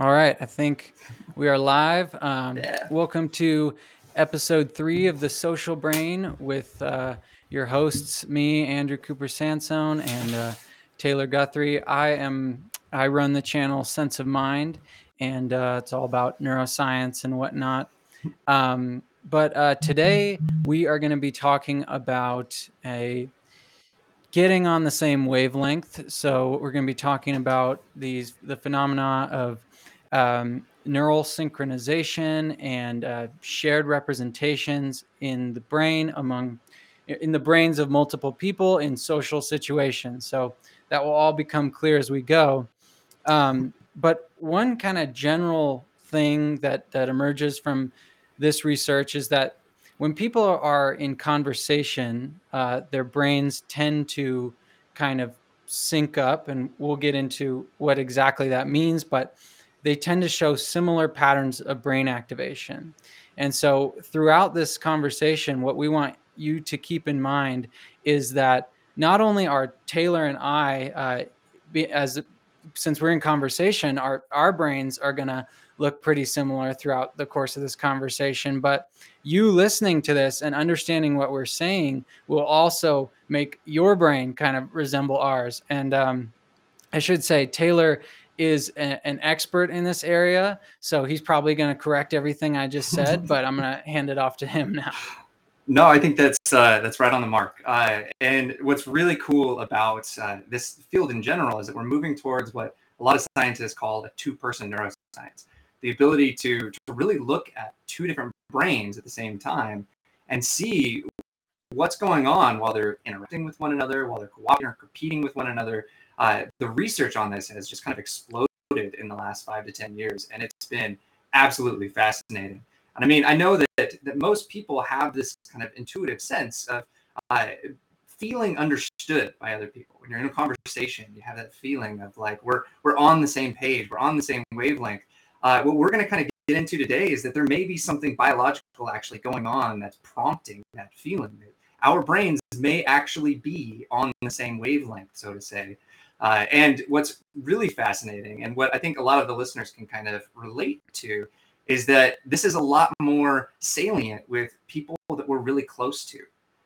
All right, I think we are live. Um, Yeah. Welcome to episode three of the Social Brain with uh, your hosts, me, Andrew Cooper Sansone, and uh, Taylor Guthrie. I am I run the channel Sense of Mind, and uh, it's all about neuroscience and whatnot. Um, but uh, today we are going to be talking about a getting on the same wavelength. So we're going to be talking about these the phenomena of um, neural synchronization and uh, shared representations in the brain among in the brains of multiple people in social situations. So that will all become clear as we go. Um, but one kind of general thing that that emerges from this research is that when people are in conversation, uh, their brains tend to kind of sync up, and we'll get into what exactly that means. But they tend to show similar patterns of brain activation. And so, throughout this conversation, what we want you to keep in mind is that not only are Taylor and I, uh, be, as since we're in conversation, our our brains are gonna look pretty similar throughout the course of this conversation, but you listening to this and understanding what we're saying will also make your brain kind of resemble ours. And um, I should say, Taylor is a, an expert in this area, so he's probably going to correct everything I just said. but I'm going to hand it off to him now. No, I think that's uh, that's right on the mark. Uh, and what's really cool about uh, this field in general is that we're moving towards what a lot of scientists call a two-person neuroscience, the ability to, to really look at two different brains at the same time and see what's going on while they're interacting with one another, while they're cooperating or competing with one another. Uh, the research on this has just kind of exploded in the last five to ten years, and it's been absolutely fascinating. And I mean, I know that that most people have this kind of intuitive sense of uh, feeling understood by other people. When you're in a conversation, you have that feeling of like we're we're on the same page, we're on the same wavelength. Uh, what we're going to kind of get into today is that there may be something biological actually going on that's prompting that feeling. Our brains may actually be on the same wavelength, so to say. Uh, and what's really fascinating, and what I think a lot of the listeners can kind of relate to, is that this is a lot more salient with people that we're really close to,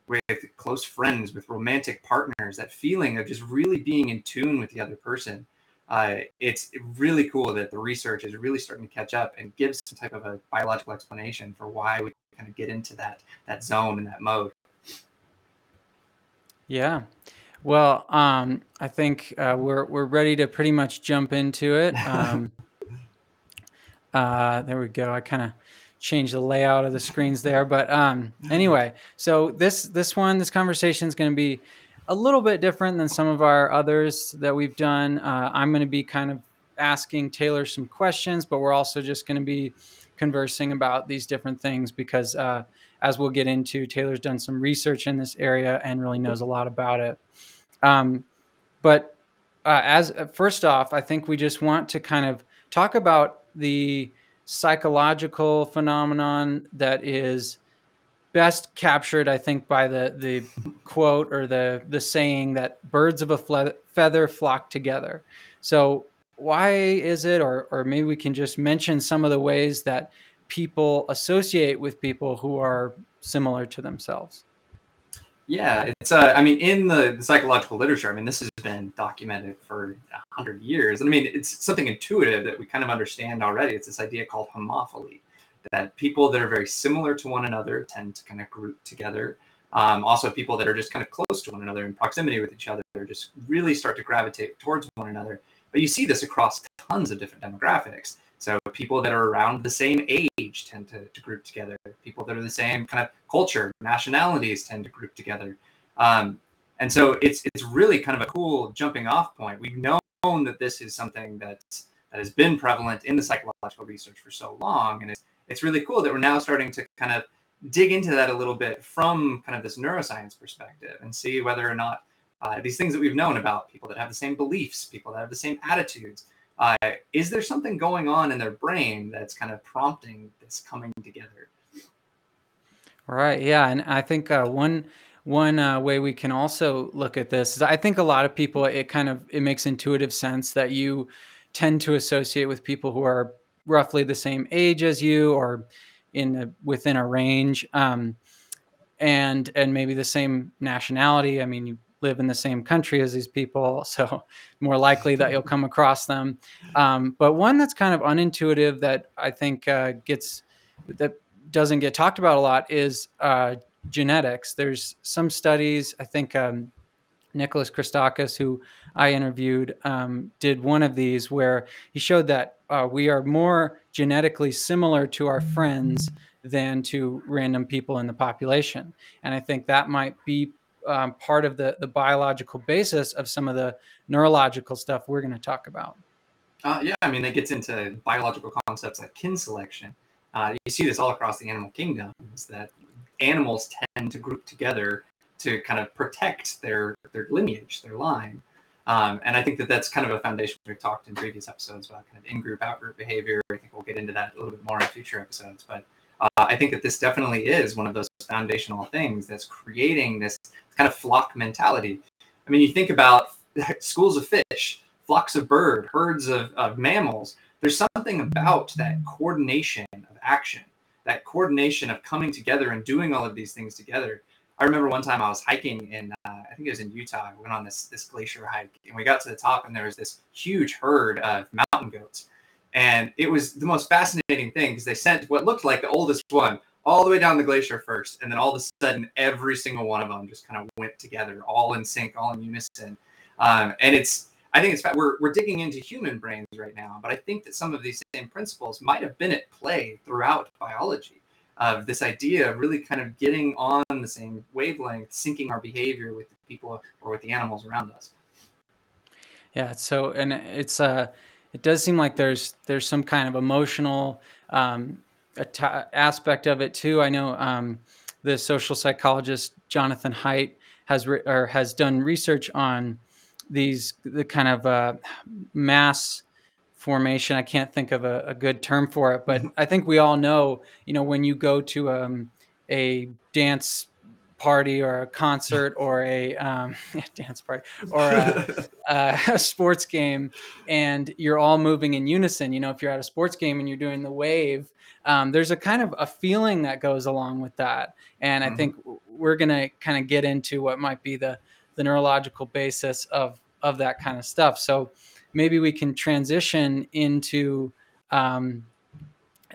with close friends, with romantic partners, that feeling of just really being in tune with the other person. Uh, it's really cool that the research is really starting to catch up and gives some type of a biological explanation for why we kind of get into that that zone and that mode. Yeah. Well, um, I think uh, we're we're ready to pretty much jump into it. Um, uh, there we go. I kind of changed the layout of the screens there, but um, anyway, so this this one, this conversation is going to be a little bit different than some of our others that we've done. Uh, I'm going to be kind of asking Taylor some questions, but we're also just going to be conversing about these different things because, uh, as we'll get into, Taylor's done some research in this area and really knows a lot about it. Um, but uh, as first off, I think we just want to kind of talk about the psychological phenomenon that is best captured, I think, by the the quote or the the saying that birds of a feather flock together. So why is it, or or maybe we can just mention some of the ways that people associate with people who are similar to themselves. Yeah, it's. Uh, I mean, in the, the, psychological literature, I mean, this has been documented for a hundred years, and I mean, it's something intuitive that we kind of understand already. It's this idea called homophily, that people that are very similar to one another tend to kind of group together. Um, also, people that are just kind of close to one another in proximity with each other just really start to gravitate towards one another. But you see this across tons of different demographics. So people that are around the same age tend to, to group together. People that are the same kind of culture, nationalities tend to group together. Um, and so it's it's really kind of a cool jumping off point. We've known that this is something that's that has been prevalent in the psychological research for so long, and it's it's really cool that we're now starting to kind of dig into that a little bit from kind of this neuroscience perspective and see whether or not uh, these things that we've known about people that have the same beliefs, people that have the same attitudes, uh, is there something going on in their brain that's kind of prompting this coming together? Right. Yeah, and I think uh, one one uh, way we can also look at this is I think a lot of people it kind of it makes intuitive sense that you tend to associate with people who are roughly the same age as you or in a, within a range um, and and maybe the same nationality i mean you live in the same country as these people so more likely that you'll come across them um, but one that's kind of unintuitive that i think uh, gets that doesn't get talked about a lot is uh, genetics there's some studies i think um, nicholas christakis who i interviewed um, did one of these where he showed that uh, we are more genetically similar to our friends than to random people in the population. And I think that might be um, part of the, the biological basis of some of the neurological stuff we're going to talk about. Uh, yeah, I mean, it gets into biological concepts like kin selection. Uh, you see this all across the animal kingdom, is that animals tend to group together to kind of protect their, their lineage, their line. Um, and I think that that's kind of a foundation we've talked in previous episodes about kind of in-group, out-group behavior. I think we'll get into that a little bit more in future episodes. But uh, I think that this definitely is one of those foundational things that's creating this kind of flock mentality. I mean, you think about schools of fish, flocks of bird, herds of, of mammals. There's something about that coordination of action, that coordination of coming together and doing all of these things together I remember one time I was hiking in, uh, I think it was in Utah. I went on this this glacier hike, and we got to the top, and there was this huge herd of mountain goats, and it was the most fascinating thing because they sent what looked like the oldest one all the way down the glacier first, and then all of a sudden, every single one of them just kind of went together, all in sync, all in unison, um, and it's. I think it's we're we're digging into human brains right now, but I think that some of these same principles might have been at play throughout biology of this idea of really kind of getting on the same wavelength, syncing our behavior with the people or with the animals around us. Yeah, so and it's uh it does seem like there's there's some kind of emotional um, aspect of it too. I know um, the social psychologist Jonathan Haidt has re- or has done research on these the kind of uh, mass formation. I can't think of a, a, good term for it, but mm-hmm. I think we all know, you know, when you go to um, a dance party or a concert or a um, dance party or a, a, sports game and you're all moving in unison you know if you're at a sports game and you're doing the wave um, there's a kind of a feeling that goes along with that and mm-hmm. i think we're going to kind of get into what might be the the neurological basis of of that kind of stuff so maybe we can transition into um,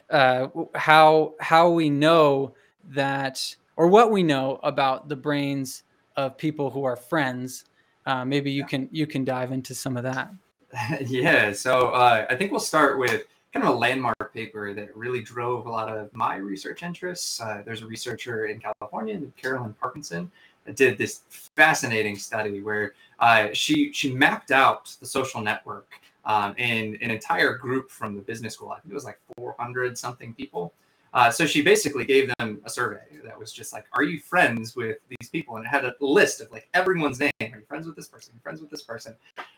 uh, how how we know that or what we know about the brains of people who are friends. Uh, maybe you can you can dive into some of that. yeah, so uh, I think we'll start with kind of a landmark paper that really drove a lot of my research interests. Uh, there's a researcher in California, Carolyn Parkinson, that did this fascinating study where uh, she she mapped out the social network um, in an entire group from the business school. I think it was like 400 something people. Uh, so she basically gave them a survey that was just like, "Are you friends with these people?" And it had a list of like everyone's name. Are you friends with this person? Are you friends with this person?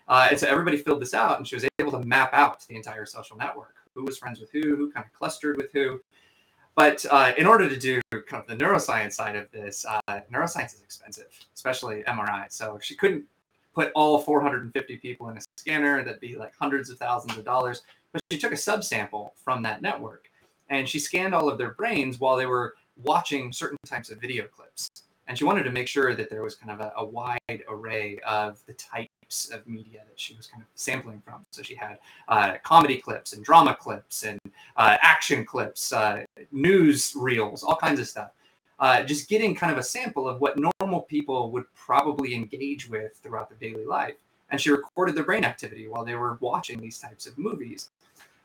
Uh, and so everybody filled this out, and she was able to map out the entire social network. Who was friends with who? Who kind of clustered with who? But uh, in order to do kind of the neuroscience side of this, uh, neuroscience is expensive, especially MRI. So she couldn't put all 450 people in a scanner. That'd be like hundreds of thousands of dollars. But she took a subsample from that network and she scanned all of their brains while they were watching certain types of video clips. And she wanted to make sure that there was kind of a, a wide array of the types of media that she was kind of sampling from. So she had uh, comedy clips and drama clips and uh, action clips, uh, news reels, all kinds of stuff. Uh, just getting kind of a sample of what normal people would probably engage with throughout their daily life. And she recorded their brain activity while they were watching these types of movies.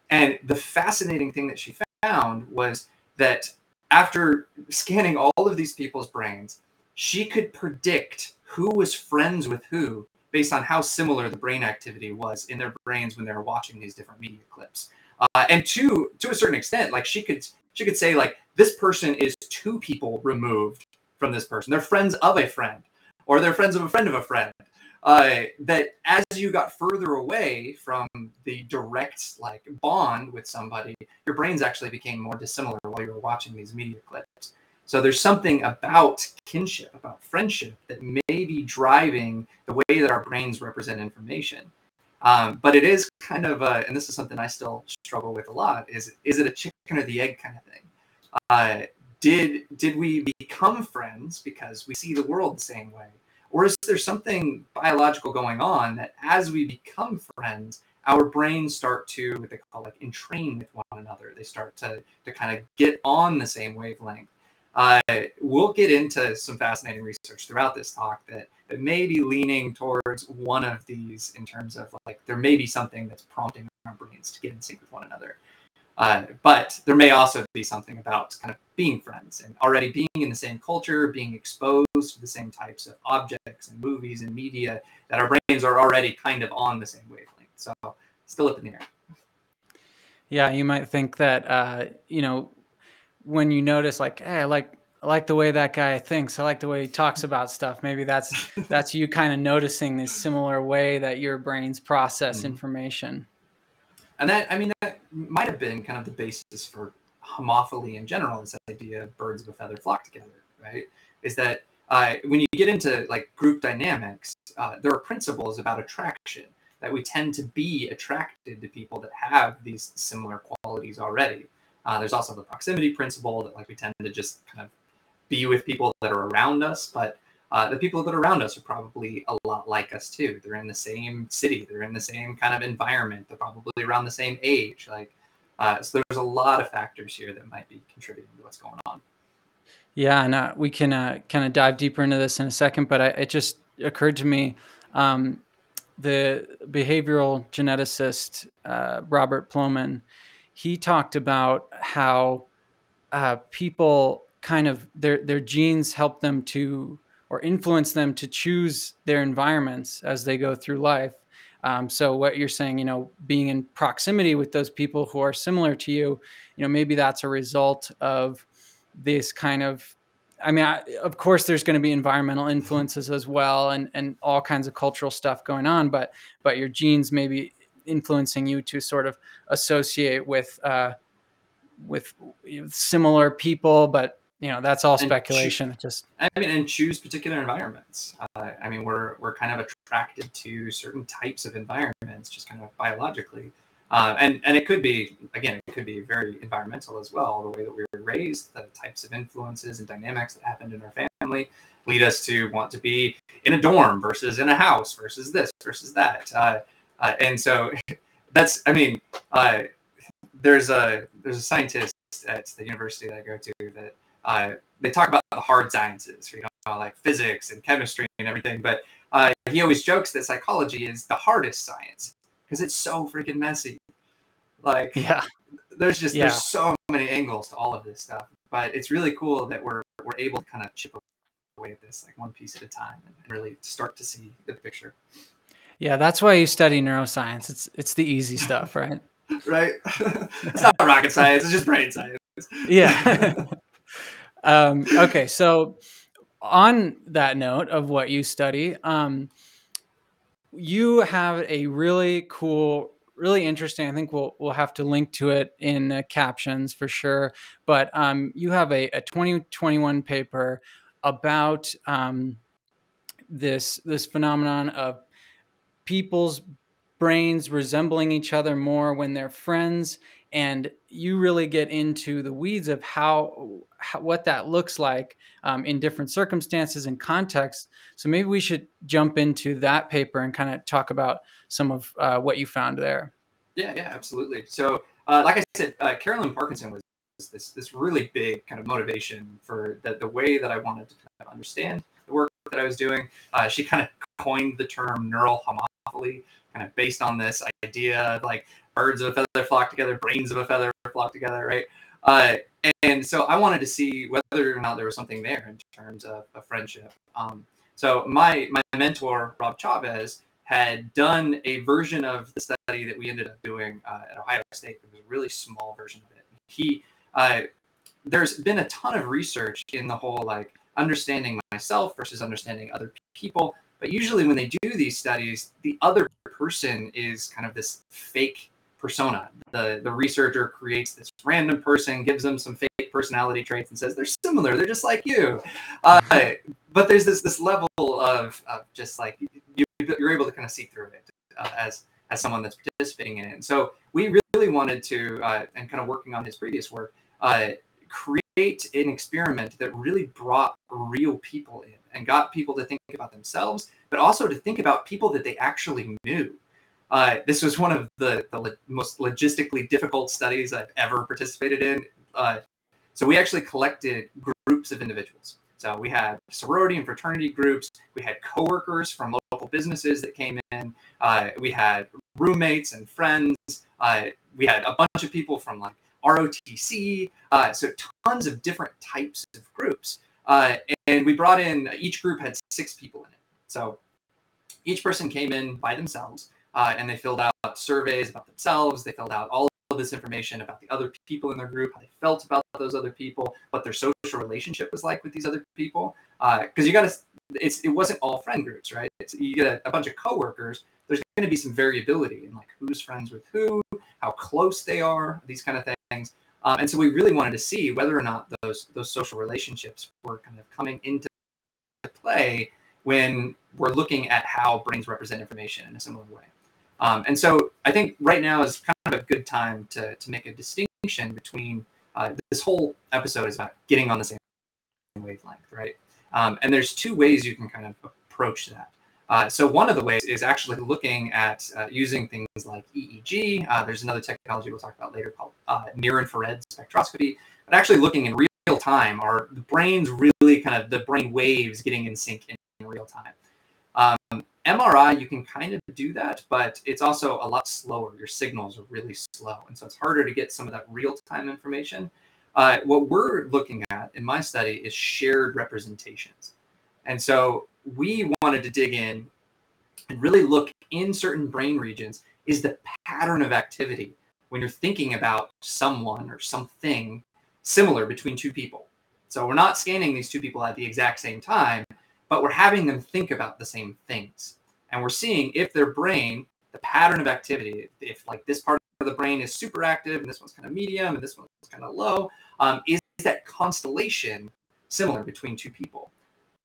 And the fascinating thing that she found was that after scanning all of these people's brains, she could predict who was friends with who based on how similar the brain activity was in their brains when they were watching these different media clips. Uh, and to to a certain extent, like she could she could say like this person is two people removed from this person. They're friends of a friend, or they're friends of a friend of a friend. Uh, that as you got further away from the direct like bond with somebody, your brains actually became more dissimilar while you were watching these media clips. So there's something about kinship, about friendship that may be driving the way that our brains represent information. Um, but it is kind of, a, and this is something I still struggle with a lot. Is is it a chicken or the egg kind of thing? Uh, did did we become friends because we see the world the same way, or is there something biological going on that as we become friends, our brains start to what they call like entrain with one another. They start to to kind of get on the same wavelength. Uh, we'll get into some fascinating research throughout this talk that that may be leaning towards one of these in terms of like there may be something that's prompting our brains to get in sync with one another. Uh, but there may also be something about kind of being friends and already being in the same culture, being exposed to the same types of objects and movies and media that our brains are already kind of on the same wavelength. So still up in the air. Yeah, you might think that uh, you know when you notice like, hey, I like I like the way that guy thinks. I like the way he talks about stuff. Maybe that's that's you kind of noticing this similar way that your brains process mm-hmm. information. And that I mean that might have been kind of the basis for homophily in general. This idea of birds of a feather flock together, right? Is that uh, when you get into like group dynamics, uh, there are principles about attraction that we tend to be attracted to people that have these similar qualities already. Uh, there's also the proximity principle that like we tend to just kind of be with people that are around us, but uh, the people that are around us are probably a lot like us too. They're in the same city, they're in the same kind of environment, they're probably around the same age. Like, uh, so there's a lot of factors here that might be contributing to what's going on. Yeah, and uh, we can uh, kind of dive deeper into this in a second, but I, it just occurred to me um, the behavioral geneticist uh, Robert Plomin, he talked about how uh, people kind of their their genes help them to or influence them to choose their environments as they go through life. Um, so what you're saying, you know, being in proximity with those people who are similar to you, you know, maybe that's a result of this kind of I mean, I, of course, there's going to be environmental influences as well, and and all kinds of cultural stuff going on. But but your genes may be influencing you to sort of associate with uh, with similar people. But you know, that's all speculation. Just I mean, and choose particular environments. Uh, I mean, we're we're kind of attracted to certain types of environments, just kind of biologically. Uh, and and it could be again, it could be very environmental as well. The way that we were raised, the types of influences and dynamics that happened in our family lead us to want to be in a dorm versus in a house versus this versus that. Uh, uh, and so that's I mean, uh, there's a there's a scientist at the university that I go to that uh, they talk about the hard sciences, you know, like physics and chemistry and everything. But uh, he always jokes that psychology is the hardest science because it's so freaking messy. Like, yeah, there's just yeah. there's so many angles to all of this stuff. But it's really cool that we're we're able to kind of chip away at this like one piece at a time and really start to see the picture. Yeah, that's why you study neuroscience. It's it's the easy stuff, right? right. it's not rocket science. It's just brain science. Yeah. um, okay, so on that note of what you study, um, you have a really cool really interesting i think we'll we'll have to link to it in captions for sure but um, you have a, a 2021 paper about um, this this phenomenon of people's brains resembling each other more when they're friends and you really get into the weeds of how, how what that looks like um, in different circumstances and contexts. So maybe we should jump into that paper and kind of talk about some of uh, what you found there. Yeah, yeah, absolutely. So, uh, like I said, uh, Carolyn Parkinson was this this really big kind of motivation for the, the way that I wanted to kind of understand the work that I was doing. Uh, she kind of coined the term neural homophily, kind of based on this idea like birds of a feather flock together, brains of a feather flock together, right? Uh, and so I wanted to see whether or not there was something there in terms of a friendship. Um, so my my mentor Rob Chavez had done a version of the study that we ended up doing uh, at Ohio State. It was a really small version of it. He uh, there's been a ton of research in the whole like understanding myself versus understanding other people. But usually when they do these studies, the other person is kind of this fake persona. The the researcher creates this random person, gives them some fake personality traits, and says they're similar. They're just like you. Uh, but there's this this level of, of just like you, you're able to kind of see through it uh, as as someone that's participating in it. And so we really wanted to, uh, and kind of working on his previous work, uh, create an experiment that really brought real people in and got people to think about themselves, but also to think about people that they actually knew. Uh, this was one of the, the lo- most logistically difficult studies I've ever participated in. Uh, so we actually collected groups of individuals. So we had sorority and fraternity groups. We had coworkers from local businesses that came in. Uh, we had roommates and friends. Uh, we had a bunch of people from like ROTC. Uh, so tons of different types of groups. Uh, and we brought in each group had six people in it. So each person came in by themselves uh, and they filled out surveys about themselves. They filled out all of this information about the other people in their group, how they felt about those other people, what their social relationship was like with these other people. Because uh, you got to, it's it wasn't all friend groups, right? It's, you get a, a bunch of coworkers. There's going to be some variability in like who's friends with who, how close they are, these kind of things. Um, and so we really wanted to see whether or not those those social relationships were kind of coming into play when we're looking at how brains represent information in a similar way. Um, and so I think right now is kind of a good time to, to make a distinction between uh, this whole episode is about getting on the same wavelength, right? Um, and there's two ways you can kind of approach that. Uh, so one of the ways is actually looking at uh, using things like EEG. Uh, there's another technology we'll talk about later called uh, near infrared spectroscopy, but actually looking in real time are the brain's really kind of the brain waves getting in sync in, in real time. MRI, you can kind of do that, but it's also a lot slower. Your signals are really slow. And so it's harder to get some of that real time information. Uh, what we're looking at in my study is shared representations. And so we wanted to dig in and really look in certain brain regions is the pattern of activity when you're thinking about someone or something similar between two people. So we're not scanning these two people at the exact same time, but we're having them think about the same things. And we're seeing if their brain, the pattern of activity, if like this part of the brain is super active and this one's kind of medium and this one's kind of low, um, is that constellation similar between two people?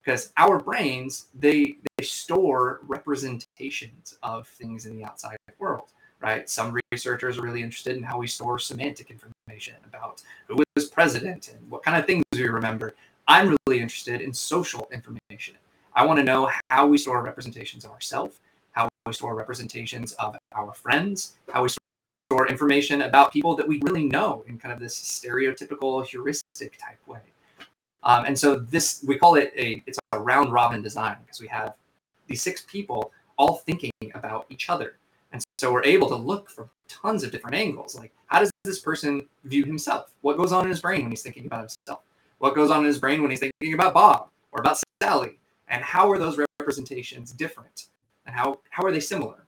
Because our brains, they they store representations of things in the outside world, right? Some researchers are really interested in how we store semantic information about who was president and what kind of things we remember. I'm really interested in social information. I want to know how we store representations of ourselves, how we store representations of our friends, how we store information about people that we really know in kind of this stereotypical heuristic type way. Um, and so this we call it a it's a round robin design because we have these six people all thinking about each other. And so we're able to look from tons of different angles. Like, how does this person view himself? What goes on in his brain when he's thinking about himself? what goes on in his brain when he's thinking about Bob or about Sally, and how are those representations different, and how how are they similar?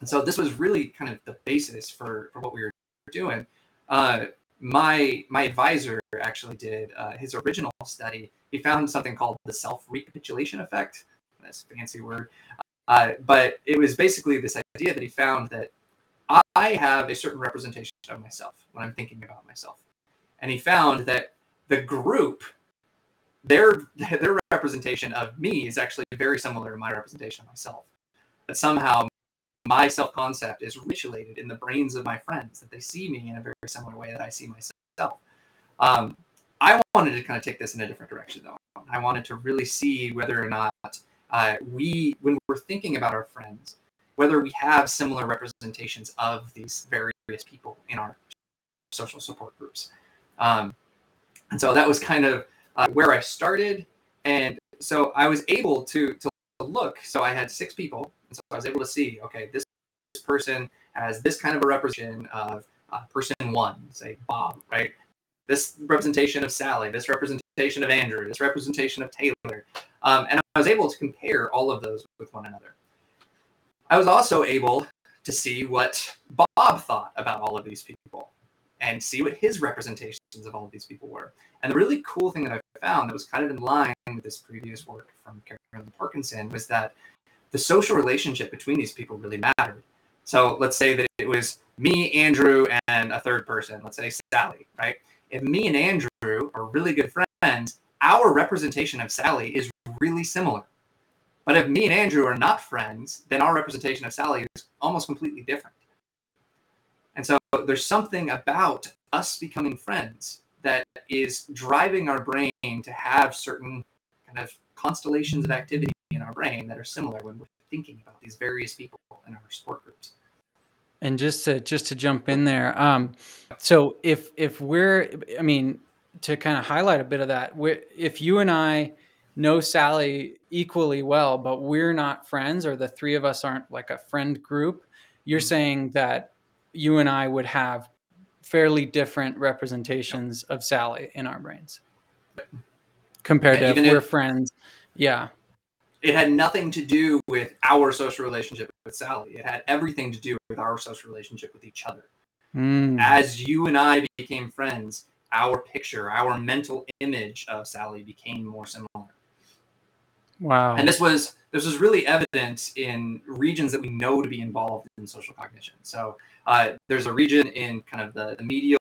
And so this was really kind of the basis for for what we were doing. Uh, my my advisor actually did uh, his original study. He found something called the self recapitulation effect. That's a fancy word, uh, but it was basically this idea that he found that I have a certain representation of myself when I'm thinking about myself, and he found that the group their their representation of me is actually very similar to my representation of myself. But somehow my self-concept is ritualated in the brains of my friends that they see me in a very similar way that i see myself. Um, i wanted to kind of take this in a different direction though. I wanted to really see whether or not uh, we when we're thinking about our friends whether we have similar representations of these various people in our social support groups. Um, and so that was kind of uh, where I started. And so I was able to, to look. So I had six people. And so I was able to see, okay, this, this person has this kind of a representation of uh, person one, say Bob, right? This representation of Sally, this representation of Andrew, this representation of Taylor. Um, and I was able to compare all of those with one another. I was also able to see what Bob thought about all of these people and see what his representations of all of these people were. And the really cool thing that I found that was kind of in line with this previous work from Carolyn Parkinson was that the social relationship between these people really mattered. So let's say that it was me, Andrew, and a third person, let's say Sally, right? If me and Andrew are really good friends, our representation of Sally is really similar. But if me and Andrew are not friends, then our representation of Sally is almost completely different. And so there's something about us becoming friends that is driving our brain to have certain kind of constellations of activity in our brain that are similar when we're thinking about these various people in our support groups. And just to just to jump in there, um, so if if we're, I mean, to kind of highlight a bit of that, if you and I know Sally equally well, but we're not friends, or the three of us aren't like a friend group, you're mm-hmm. saying that you and I would have fairly different representations of Sally in our brains compared yeah, to if we're if, friends. Yeah. It had nothing to do with our social relationship with Sally. It had everything to do with our social relationship with each other. Mm. As you and I became friends, our picture, our mental image of Sally became more similar. Wow. And this was this was really evident in regions that we know to be involved in social cognition. So uh, there's a region in kind of the, the medial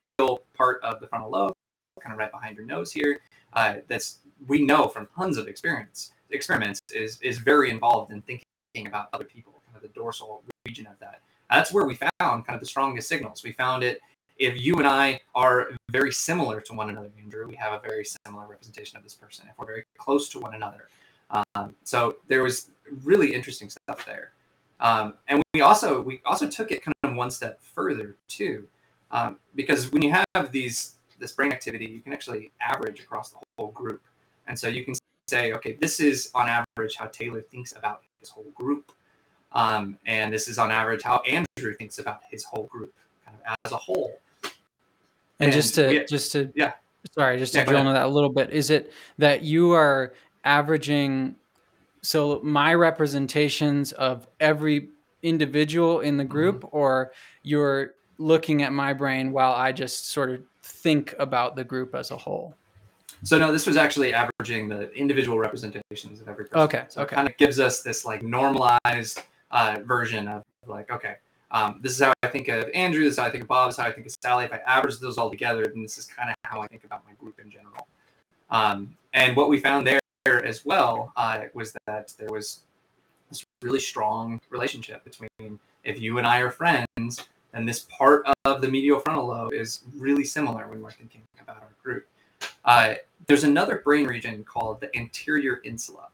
part of the frontal lobe, kind of right behind your nose here, uh, that's we know from tons of experience experiments is is very involved in thinking about other people, kind of the dorsal region of that. And that's where we found kind of the strongest signals. We found it if you and I are very similar to one another, Andrew, we have a very similar representation of this person. If we're very close to one another, um, so there was really interesting stuff there. Um, and we also we also took it kind of one step further too, um, because when you have these this brain activity, you can actually average across the whole group, and so you can say, okay, this is on average how Taylor thinks about his whole group, um, and this is on average how Andrew thinks about his whole group, kind of as a whole. And, and just to we, just to yeah, sorry, just to yeah, drill into that a little bit, is it that you are averaging so my representations of every individual in the group mm-hmm. or you're looking at my brain while I just sort of think about the group as a whole? So no, this was actually averaging the individual representations of every person. Okay. So okay. it kind of gives us this like normalized uh, version of like, okay, um, this is how I think of Andrew. This is how I think of Bob. This is how I think of Sally. If I average those all together, then this is kind of how I think about my group in general. Um, and what we found there as well uh, was that there was this really strong relationship between if you and I are friends, then this part of the medial frontal lobe is really similar when we're thinking about our group. Uh, there's another brain region called the anterior insula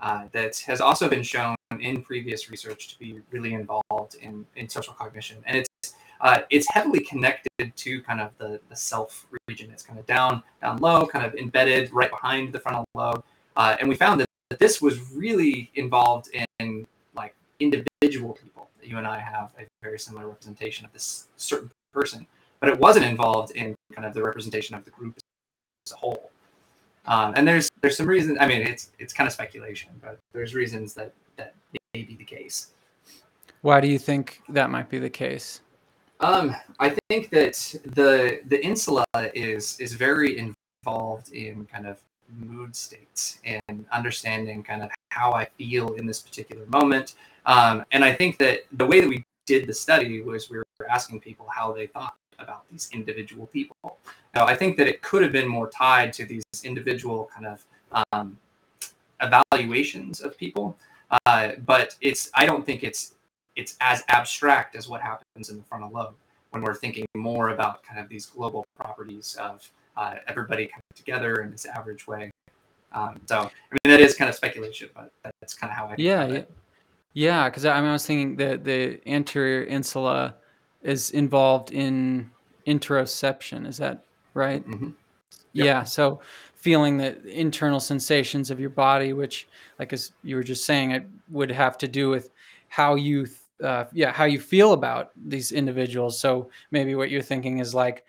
uh, that has also been shown in previous research to be really involved in, in social cognition. And it's uh, it's heavily connected to kind of the, the self region. It's kind of down down low, kind of embedded right behind the frontal lobe. Uh, and we found that, that this was really involved in like individual people. You and I have a very similar representation of this certain person, but it wasn't involved in kind of the representation of the group as a whole. Um, and there's there's some reasons. I mean, it's it's kind of speculation, but there's reasons that that may be the case. Why do you think that might be the case? Um, I think that the the insula is is very involved in kind of mood states and understanding kind of how I feel in this particular moment. Um, and I think that the way that we did the study was we were asking people how they thought about these individual people. Now, I think that it could have been more tied to these individual kind of um, evaluations of people, uh, but it's I don't think it's it's as abstract as what happens in the frontal lobe when we're thinking more about kind of these global properties of uh, everybody kind of together in this average way. Um, so, I mean, that is kind of speculation, but that's kind of how I. Yeah, yeah, yeah. Because I mean, I was thinking that the anterior insula is involved in interoception. Is that right? Mm-hmm. Yep. Yeah. So, feeling the internal sensations of your body, which, like as you were just saying, it would have to do with how you, uh, yeah, how you feel about these individuals. So maybe what you're thinking is like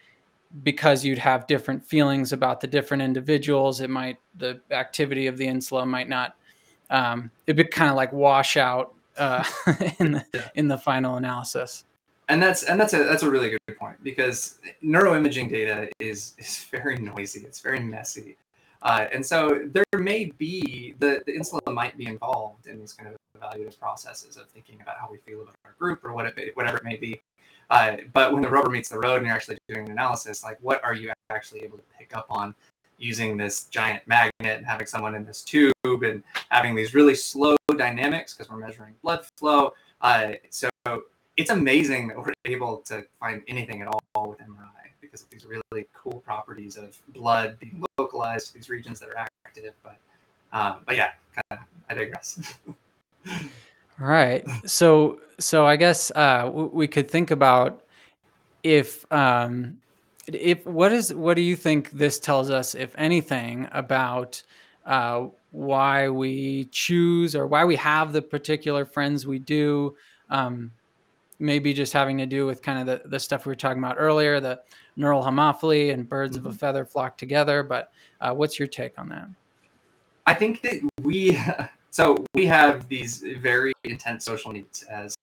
because you'd have different feelings about the different individuals it might the activity of the insula might not um, it'd be kind of like wash out uh, in the yeah. in the final analysis. And that's and that's a that's a really good point because neuroimaging data is is very noisy it's very messy. Uh, and so there may be the, the insula might be involved in these kind of evaluative processes of thinking about how we feel about our group or what it, whatever it may be uh, but when the rubber meets the road and you're actually doing an analysis, like what are you actually able to pick up on using this giant magnet and having someone in this tube and having these really slow dynamics because we're measuring blood flow. Uh, so it's amazing that we're able to find anything at all with MRI because of these really cool properties of blood being localized to these regions that are active. But um, but yeah, kind of, I digress. All right. So so I guess uh, we could think about if um, if what is what do you think this tells us, if anything, about uh, why we choose or why we have the particular friends we do? Um, maybe just having to do with kind of the, the stuff we were talking about earlier, the neural homophily and birds mm-hmm. of a mm-hmm. feather flock together. But uh, what's your take on that? I think that we so we have these very intense social needs as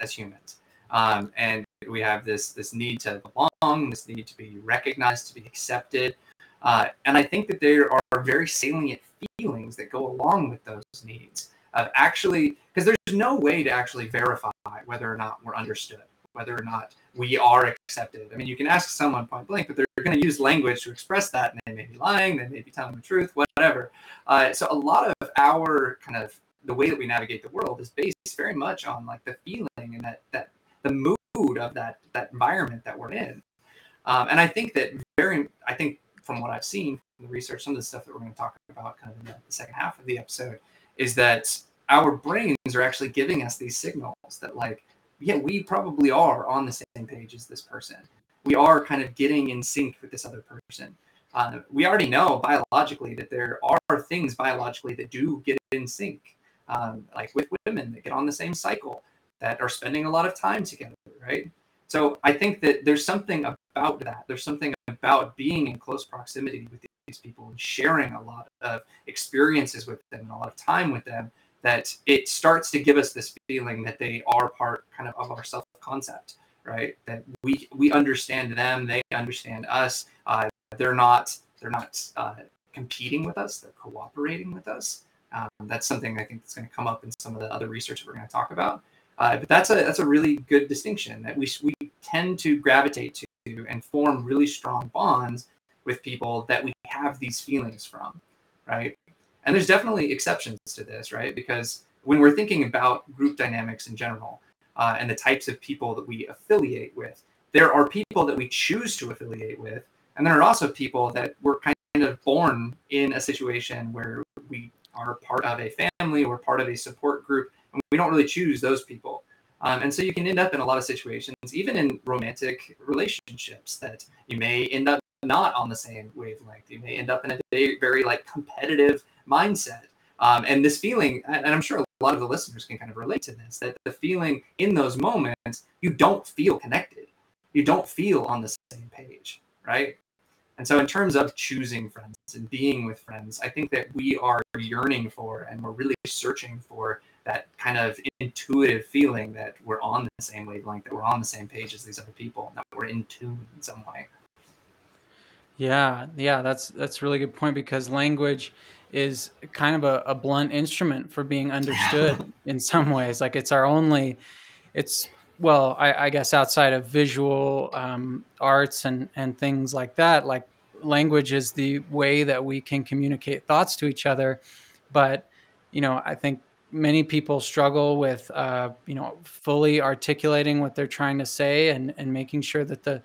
as humans, um, and we have this this need to belong, this need to be recognized, to be accepted, uh, and I think that there are very salient feelings that go along with those needs of actually because there's no way to actually verify whether or not we're understood, whether or not we are accepted. I mean, you can ask someone point blank, but they're going to use language to express that, and they may be lying, they may be telling the truth, whatever. Uh, so a lot of our kind of the way that we navigate the world is based very much on like the feeling and that that the mood of that that environment that we're in. Um, and I think that very, I think from what I've seen from the research, some of the stuff that we're going to talk about kind of in the, the second half of the episode is that our brains are actually giving us these signals that like yeah we probably are on the same page as this person. We are kind of getting in sync with this other person. Uh, we already know biologically that there are things biologically that do get in sync um, like with women that get on the same cycle that are spending a lot of time together right? So i think that there's something about that. There's something about being in close proximity with these people and sharing a lot of experiences with them and a lot of time with them that it starts to give us this feeling that they are part kind of of our self concept right? That we we understand them they understand us uh, they're not they're not uh, competing with us they're cooperating with us. Um, that's something i think that's going to come up in some of the other research that we're going to talk about. Uh, but that's a that's a really good distinction that we we tend to gravitate to and form really strong bonds with people that we have these feelings from right and there's definitely exceptions to this, right? Because when we're thinking about group dynamics in general uh, and the types of people that we affiliate with, there are people that we choose to affiliate with, and there are also people that were kind of born in a situation where we are part of a family or part of a support group, and we don't really choose those people. Um, and so you can end up in a lot of situations, even in romantic relationships, that you may end up not on the same wavelength. You may end up in a very, like competitive mindset. Um, and this feeling, and I'm sure a lot of the listeners can kind of relate to this, that the feeling in those moments, you don't feel connected. You don't feel on the same page, right? And so, in terms of choosing friends and being with friends, I think that we are yearning for and we're really searching for that kind of intuitive feeling that we're on the same wavelength, that we're on the same page as these other people, that we're in tune in some way. Yeah, yeah, that's that's really good point because language is kind of a, a blunt instrument for being understood in some ways. Like it's our only, it's well, I, I guess outside of visual um, arts and and things like that, like language is the way that we can communicate thoughts to each other. But you know, I think many people struggle with uh, you know fully articulating what they're trying to say and and making sure that the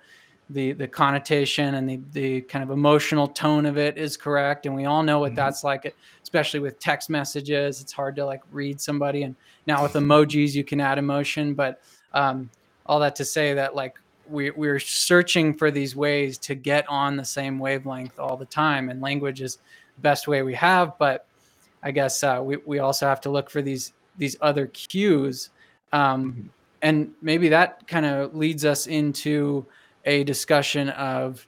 the the connotation and the the kind of emotional tone of it is correct and we all know what mm-hmm. that's like especially with text messages it's hard to like read somebody and now with emojis you can add emotion but um, all that to say that like we, we're searching for these ways to get on the same wavelength all the time and language is the best way we have but i guess uh, we, we also have to look for these these other cues um, mm-hmm. and maybe that kind of leads us into a discussion of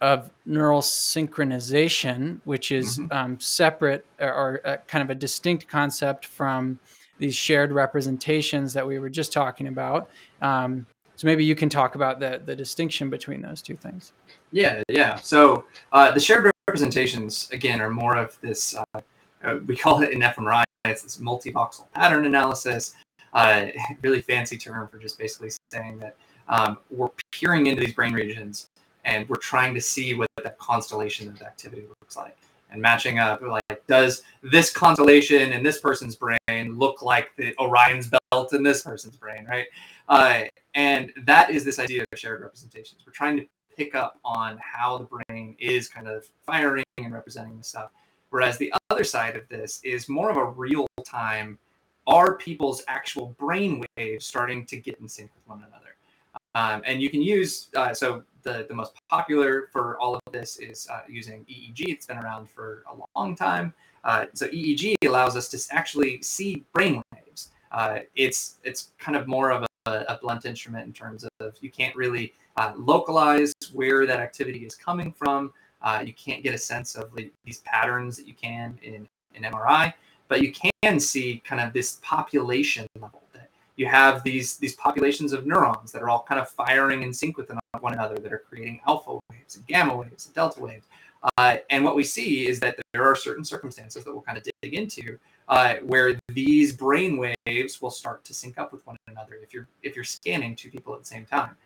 of neural synchronization, which is mm-hmm. um, separate or, or uh, kind of a distinct concept from these shared representations that we were just talking about. Um, so maybe you can talk about the the distinction between those two things. Yeah, yeah. So uh, the shared representations again are more of this. Uh, uh we call it in fMRI. It's this multivoxel pattern analysis. Uh, really fancy term for just basically saying that um, we're peering into these brain regions and we're trying to see what that constellation of activity looks like and matching up like does this constellation in this person's brain look like the orion's belt in this person's brain right? Uh, and that is this idea of shared representations. We're trying to pick up on how the brain is kind of firing and representing the stuff. Whereas the other side of this is more of a real time are people's actual brain waves starting to get in sync with one another um, and you can use uh, so the, the most popular for all of this is uh, using EEG. It's been around for a long time. Uh, so EEG allows us to actually see brain waves. Uh, it's it's kind of more of a, a, blunt instrument in terms of you can't really uh, localize where that activity is coming from. Uh, you can't get a sense of the, these patterns that you can in, in MRI, but you can see kind of this population level you have these these populations of neurons that are all kind of firing in sync with one another that are creating alpha waves and gamma waves and delta waves. Uh, and what we see is that there are certain circumstances that we'll kind of dig into uh, where these brain waves will start to sync up with one another if you're if you're scanning two people at the same time.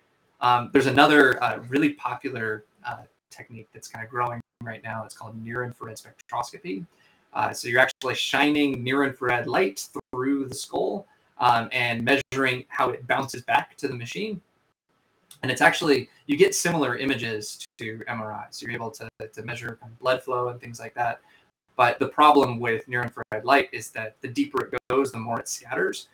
Um, there's another uh, really popular uh, technique that's kind of growing right now. It's called near infrared spectroscopy. Uh, so you're actually shining near infrared light through the skull um, and measuring how it bounces back to the machine. And it's actually, you get similar images to MRI. So you're able to, to measure blood flow and things like that. But the problem with near infrared light is that the deeper it goes, the more it scatters.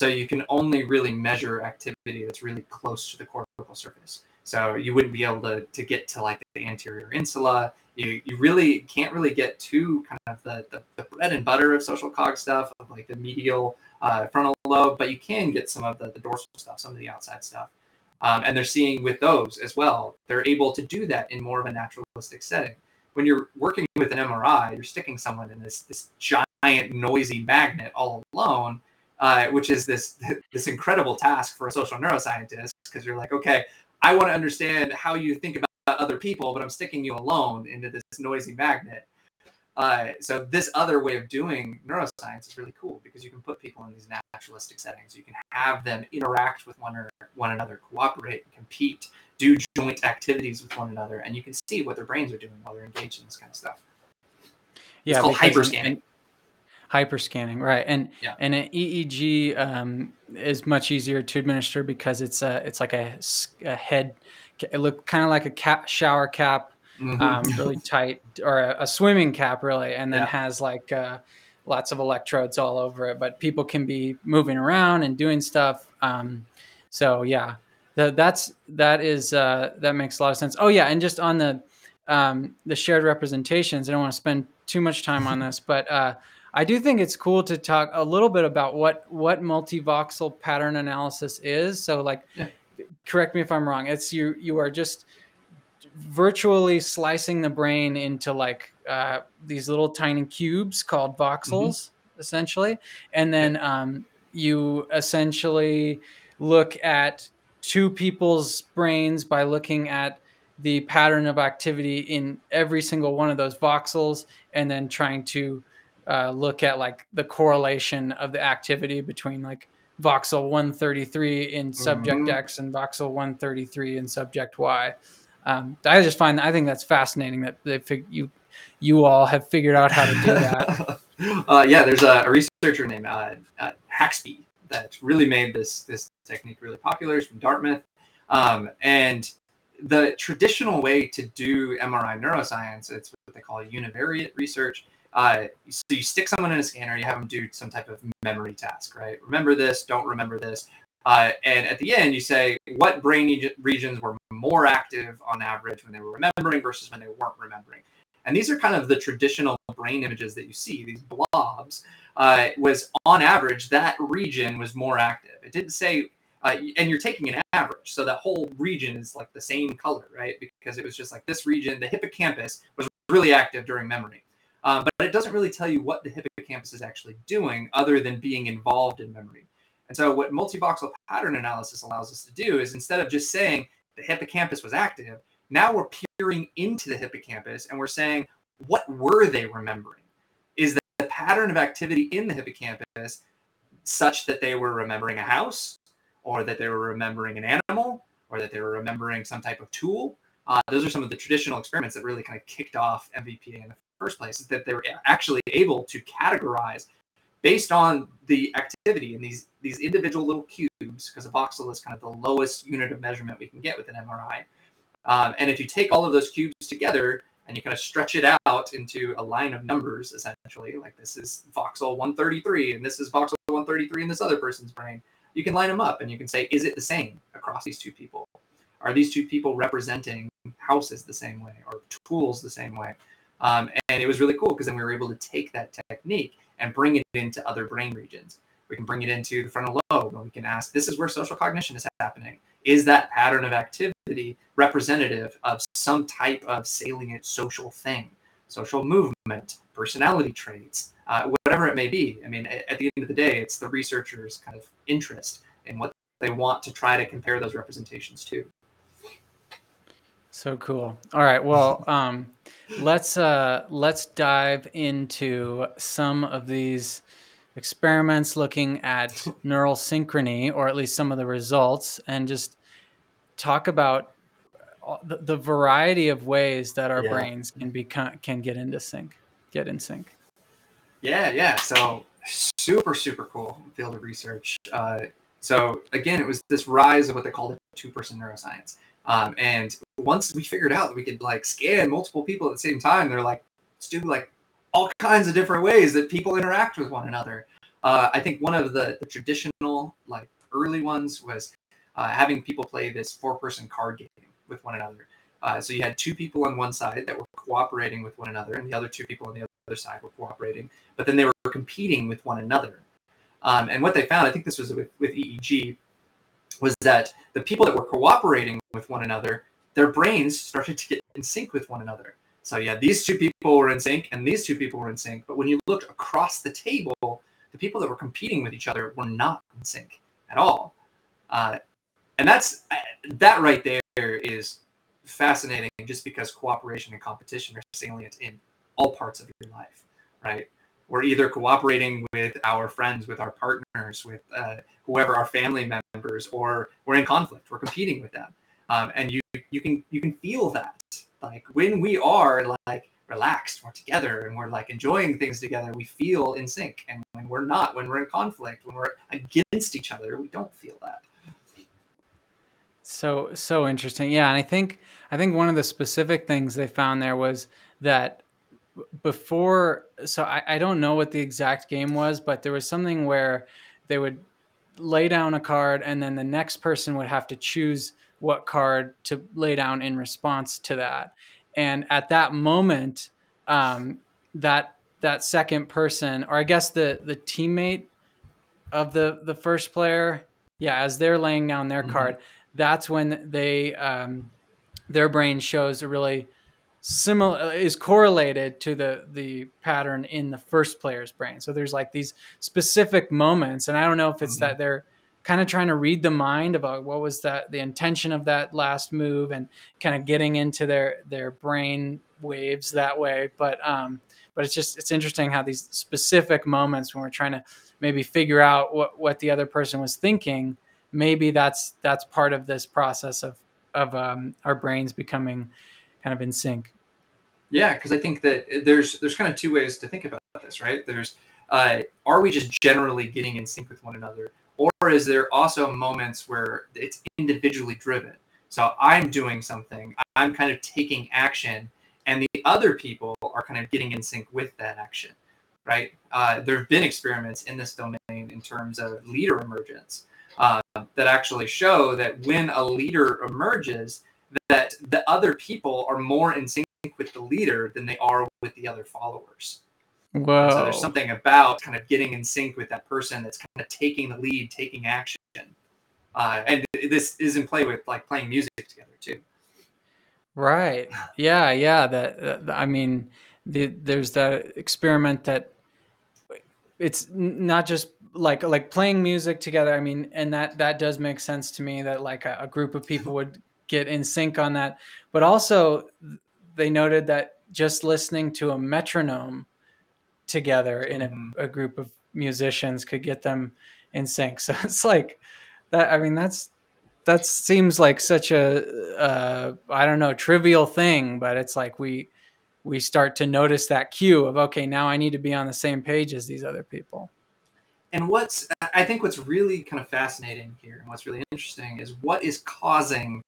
So you can only really measure activity that's really close to the cortical surface. So you wouldn't be able to, to get to like the anterior insula. You, you really can't really get to kind of the, the, the bread and butter of social cog stuff, of like the medial uh, frontal lobe, but you can get some of the, the dorsal stuff, some of the outside stuff. Um, and they're seeing with those as well, they're able to do that in more of a naturalistic setting. When you're working with an MRI, you're sticking someone in this this giant noisy magnet all alone, uh, which is this this incredible task for a social neuroscientist because you're like, okay, I want to understand how you think about other people, but I'm sticking you alone into this noisy magnet. Uh, so this other way of doing neuroscience is really cool because you can put people in these naturalistic settings. You can have them interact with one or one another, cooperate, compete, do joint activities with one another, and you can see what their brains are doing while they're engaged in this kind of stuff. Yeah, it's called hyperscanning. Hyperscanning, right? And yeah. and an EEG um, is much easier to administer because it's a it's like a, a head. It look kind of like a cap, shower cap mm-hmm. um, really tight, or a, a, swimming cap, really, and then yeah. has like uh, lots of electrodes all over it. But people can be moving around and doing stuff. Um, so yeah, the, that's that is uh, that makes a lot of sense. Oh yeah, and just on the um, the shared representations, I don't want to spend too much time on this, but uh, I do think it's cool to talk a little bit about what what multivoxel pattern analysis is. So like, yeah. correct me if I'm wrong. It's you you are just virtually slicing the brain into like uh, these little tiny cubes called voxels, mm-hmm. essentially, and then um, you essentially look at two people's brains by looking at the pattern of activity in every single one of those voxels, and then trying to uh, look at like the correlation of the activity between like voxel 133 in subject mm-hmm. X and voxel 133 in subject Y um, I just find I think that's fascinating that they fig- you you all have figured out how to do that. uh, yeah, there's a, a researcher named uh, uh, Haxby that really made this this technique really popular. He's from Dartmouth, um, and the traditional way to do MRI neuroscience it's what they call univariate research. Uh, so you stick someone in a scanner, you have them do some type of memory task, right? Remember this, don't remember this. Uh, and at the end, you say what brain regions were more active on average when they were remembering versus when they weren't remembering. And these are kind of the traditional brain images that you see, these blobs, uh, was on average, that region was more active. It didn't say, uh, and you're taking an average. So that whole region is like the same color, right? Because it was just like this region, the hippocampus was really active during memory. Um, but it doesn't really tell you what the hippocampus is actually doing other than being involved in memory. And so, what multivoxel pattern analysis allows us to do is instead of just saying the hippocampus was active, now we're peering into the hippocampus and we're saying, what were they remembering? Is the pattern of activity in the hippocampus such that they were remembering a house, or that they were remembering an animal, or that they were remembering some type of tool? uh, those are some of the traditional experiments that really kind of kicked off MVPA in the first place. Is that they were actually able to categorize based on the activity in these these individual little cubes, because a voxel is kind of the lowest unit of measurement we can get with an MRI. Um, and if you take all of those cubes together and you kind of stretch it out into a line of numbers, essentially, like this is voxel 133 and this is voxel 133 in this other person's brain, you can line them up and you can say, is it the same across these two people? Are these two people representing houses the same way or tools the same way? Um, and it was really cool because then we were able to take that technique and bring it into other brain regions. We can bring it into the frontal lobe and we can ask, this is where social cognition is happening. Is that pattern of activity representative of some type of salient social thing, social movement, personality traits, uh, whatever it may be? I mean, at, the end of the day, it's the researcher's kind of interest in what they want to try to compare those representations to. So cool. All right. Well, um, let's uh, let's dive into some of these experiments looking at neural synchrony, or at least some of the results, and just talk about the, the variety of ways that our yeah. brains can become can get into sync, get in sync. Yeah, yeah. So super, super cool field of research. Uh, so again, it was this rise of what they called two-person neuroscience. Um, and once we figured out that we could like scan multiple people at the same time, they're like, let's do like all kinds of different ways that people interact with one another. Uh, I think one of the, the, traditional like early ones was uh, having people play this four-person card game with one another. Uh, so you had two people on one side that were cooperating with one another, and the other two people on the other side were cooperating, but then they were competing with one another. Um, and what they found, I think this was with, with EEG, was that the people that were cooperating with one another, their brains started to get in sync with one another. So yeah, these two people were in sync and these two people were in sync. But when you looked across the table, the people that were competing with each other were not in sync at all. Uh, and that's that right there is fascinating just because cooperation and competition are salient in all parts of your life, right? we're either cooperating with our friends, with our partners, with uh, whoever our family members, or we're in conflict. We're competing with them, um, and you you can you can feel that like when we are like relaxed, we're together, and we're like enjoying things together. We feel in sync, and when we're not, when we're in conflict, when we're against each other, we don't feel that. So so interesting, yeah. And I think I think one of the specific things they found there was that before so I, I don't know what the exact game was but there was something where they would lay down a card and then the next person would have to choose what card to lay down in response to that and at that moment um, that that second person or i guess the the teammate of the the first player yeah as they're laying down their mm-hmm. card that's when they um, their brain shows a really similar is correlated to the the pattern in the first player's brain so there's like these specific moments and i don't know if it's mm-hmm. that they're kind of trying to read the mind about what was that the intention of that last move and kind of getting into their their brain waves that way but um but it's just it's interesting how these specific moments when we're trying to maybe figure out what what the other person was thinking maybe that's that's part of this process of of um, our brains becoming kind of in sync. Yeah, because I think that there's there's kind of two ways to think about this, right? There's uh, are we just generally getting in sync with one another, or is there also moments where it's individually driven? So I'm doing something, I'm kind of taking action, and the other people are kind of getting in sync with that action, right? Uh, there have been experiments in this domain in terms of leader emergence uh, that actually show that when a leader emerges, that the other people are more in sync with the leader than they are with the other followers. Wow. So there's something about kind of getting in sync with that person that's kind of taking the lead, taking action. Uh, and this is in play with like playing music together too. Right. Yeah. Yeah. That, I mean, the, there's that experiment that it's not just like like playing music together. I mean, and that that does make sense to me that like a, a group of people would get in sync on that. But also, they noted that just listening to a metronome together in a, mm-hmm. a group of musicians could get them in sync. So it's like that. I mean, that's that seems like such a uh, I don't know trivial thing, but it's like we we start to notice that cue of okay, now I need to be on the same page as these other people. And what's I think what's really kind of fascinating here and what's really interesting is what is causing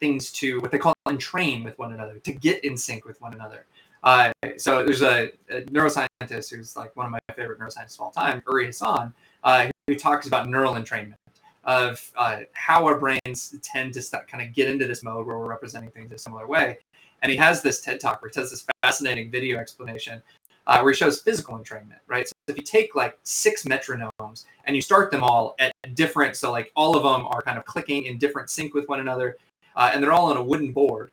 things to what they call entrain with one another, to get in sync with one another. Uh, so there's a, a, neuroscientist who's like one of my favorite neuroscientists of all time, Uri Hasson, uh, who talks about neural entrainment of uh, how our brains tend to start, kind of get into this mode where we're representing things in a similar way. And he has this TED talk where he does this fascinating video explanation uh, where he shows physical entrainment, right? So if you take like six metronomes and you start them all at different, so like all of them are kind of clicking in different sync with one another, uh, and they're all on a wooden board.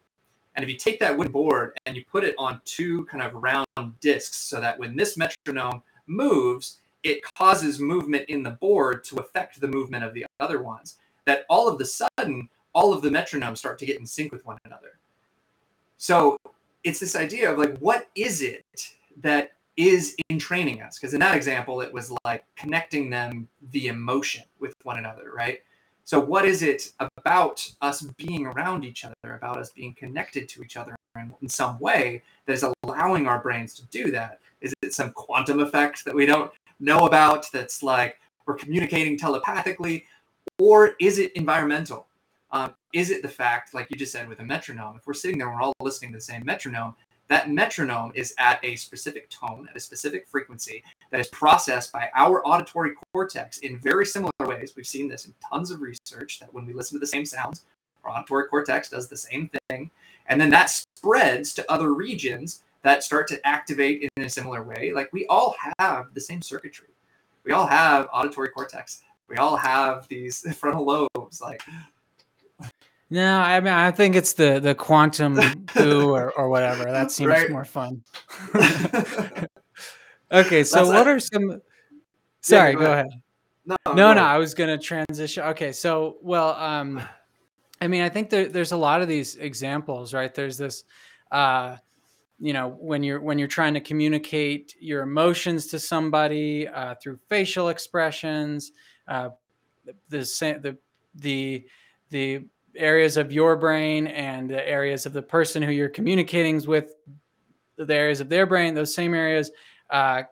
And if you take that wooden board and you put it on two kind of round discs, so that when this metronome moves, it causes movement in the board to affect the movement of the other ones. That all of the sudden, all of the metronomes start to get in sync with one another. So it's this idea of like, what is it that is entraining us? Because in that example, it was like connecting them the emotion with one another, right? So, what is it about us being around each other, about us being connected to each other in some way that is allowing our brains to do that? Is it some quantum effect that we don't know about that's like we're communicating telepathically? Or is it environmental? Um, is it the fact, like you just said with a metronome, if we're sitting there and we're all listening to the same metronome, that metronome is at a specific tone, at a specific frequency that is processed by our auditory cortex in very similar ways. We've seen this in tons of research that when we listen to the same sounds, our auditory cortex does the same thing. And then that spreads to other regions that start to activate in a similar way. Like we all have the same circuitry. We all have auditory cortex. We all have these frontal lobes. Like no, I mean I think it's the the quantum goo or, or whatever. That seems right. more fun. okay, so That's what like, are some? Sorry, yeah, go, go ahead. ahead. No, no, no, no. I was gonna transition. Okay, so well, um, I mean, I think there, there's a lot of these examples, right? There's this, uh, you know, when you're when you're trying to communicate your emotions to somebody uh, through facial expressions, uh, the the the the areas of your brain and the areas of the person who you're communicating with, the areas of their brain, those same areas uh,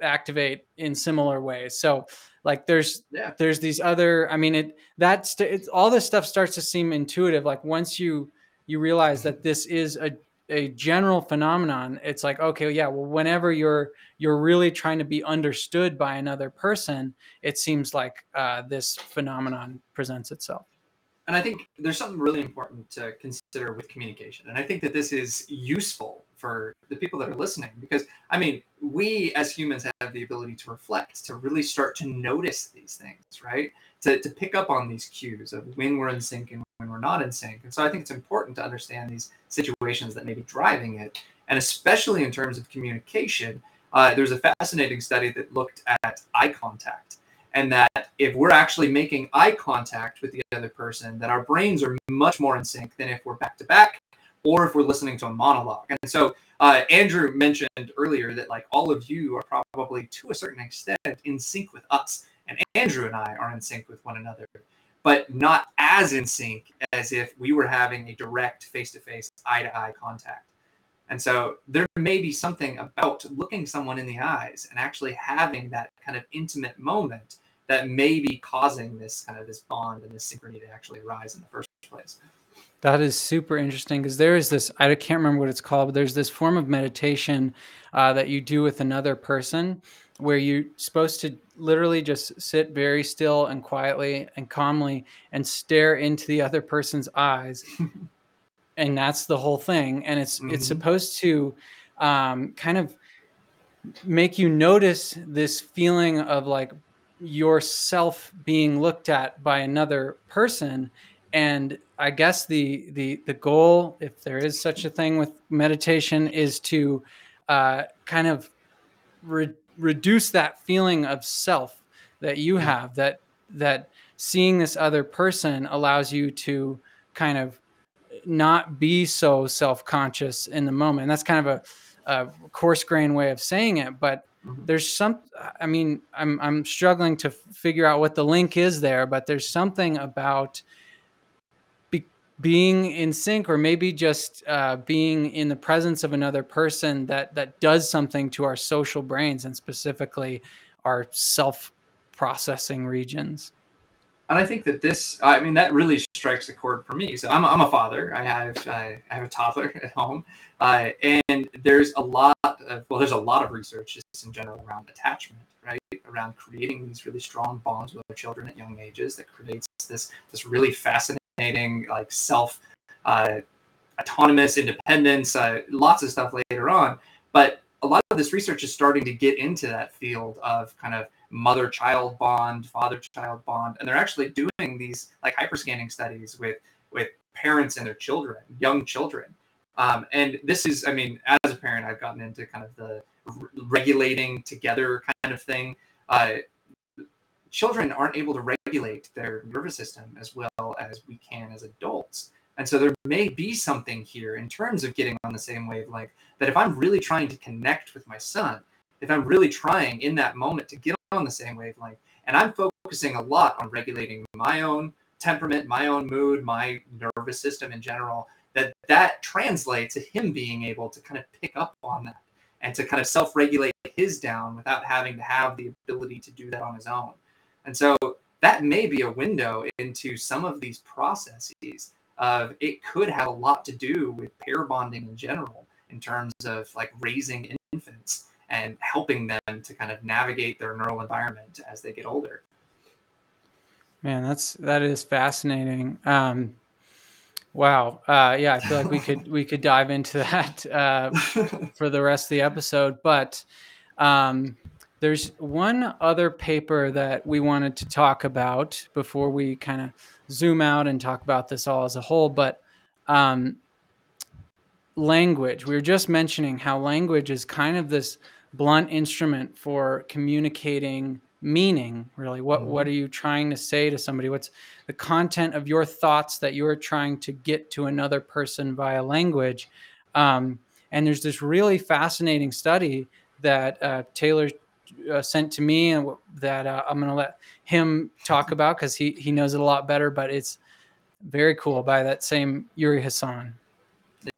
activate in similar ways. So like there's yeah. there's these other. I mean it that's it's all this stuff starts to seem intuitive. Like once you you realize that this is a a general phenomenon it's like okay yeah well whenever you're you're really trying to be understood by another person it seems like uh, this phenomenon presents itself and I think there's something really important to consider with communication. And I think that this is useful for the people that are listening because, I mean, we as humans have the ability to reflect, to really start to notice these things, right? To, to pick up on these cues of when we're in sync and when we're not in sync. And so I think it's important to understand these situations that may be driving it. And especially in terms of communication, uh, there's a fascinating study that looked at eye contact and that if we're actually making eye contact with the other person that our brains are much more in sync than if we're back to back or if we're listening to a monologue. And so uh, andrew mentioned earlier that like all of you are probably to a certain extent in sync with us and andrew and i are in sync with one another but not as in sync as if we were having a direct face-to-face eye-to-eye contact. And so there may be something about looking someone in the eyes and actually having that kind of intimate moment that may be causing this kind of this bond and this synchrony to actually arise in the first place. That is super interesting because there is this, I can't remember what it's called, but there's this form of meditation uh, that you do with another person where you're supposed to literally just sit very still and quietly and calmly and stare into the other person's eyes. and that's the whole thing. And it's, mm-hmm. it's supposed to um, kind of make you notice this feeling of like yourself being looked at by another person and i guess the the the goal if there is such a thing with meditation is to uh, kind of re- reduce that feeling of self that you have that that seeing this other person allows you to kind of not be so self-conscious in the moment and that's kind of a, a coarse grain way of saying it but. There's some i mean i'm i'm struggling to figure out what the link is there but there's something about be, being in sync or maybe just uh, being in the presence of another person that that does something to our social brains and specifically our self processing regions and I think that this, I mean, that really strikes a chord for me. So I'm, I'm a father. I have I have a toddler at home, uh, and there's a lot of well, there's a lot of research just in general around attachment, right? Around creating these really strong bonds with our children at young ages that creates this this really fascinating like self uh, autonomous independence, uh, lots of stuff later on. But a lot of this research is starting to get into that field of kind of mother child bond, father child bond, and they're actually doing these like hyperscanning studies with with parents and their children, young children. Um, and this is, I mean, as a parent, I've gotten into kind of the regulating together kind of thing. Uh, children aren't able to regulate their nervous system as well as we can as adults. And so there may be something here in terms of getting on the same wavelength that if I'm really trying to connect with my son, if I'm really trying in that moment to get on the same wavelength, and I'm focusing a lot on regulating my own temperament, my own mood, my nervous system in general, that that translates to him being able to kind of pick up on that and to kind of self-regulate his down without having to have the ability to do that on his own. And so that may be a window into some of these processes of it could have a lot to do with pair bonding in general in terms of like raising infants and helping them to kind of navigate their neural environment as they get older. Man, that's that is fascinating. Um, wow. Uh, yeah, I feel like we could we could dive into that uh, for the rest of the episode, but um, there's one other paper that we wanted to talk about before we kind of zoom out and talk about this all as a whole. But um, language, we were just mentioning how language is kind of this blunt instrument for communicating meaning really what Mhm. what are you trying to say to somebody what's the content of your thoughts that you're trying to get to another person via language um, and there's this really fascinating study that uh, taylor uh, sent to me and w- that uh, i'm going to let him talk about because he, he knows it a lot better but it's very cool by that same Uri Hasson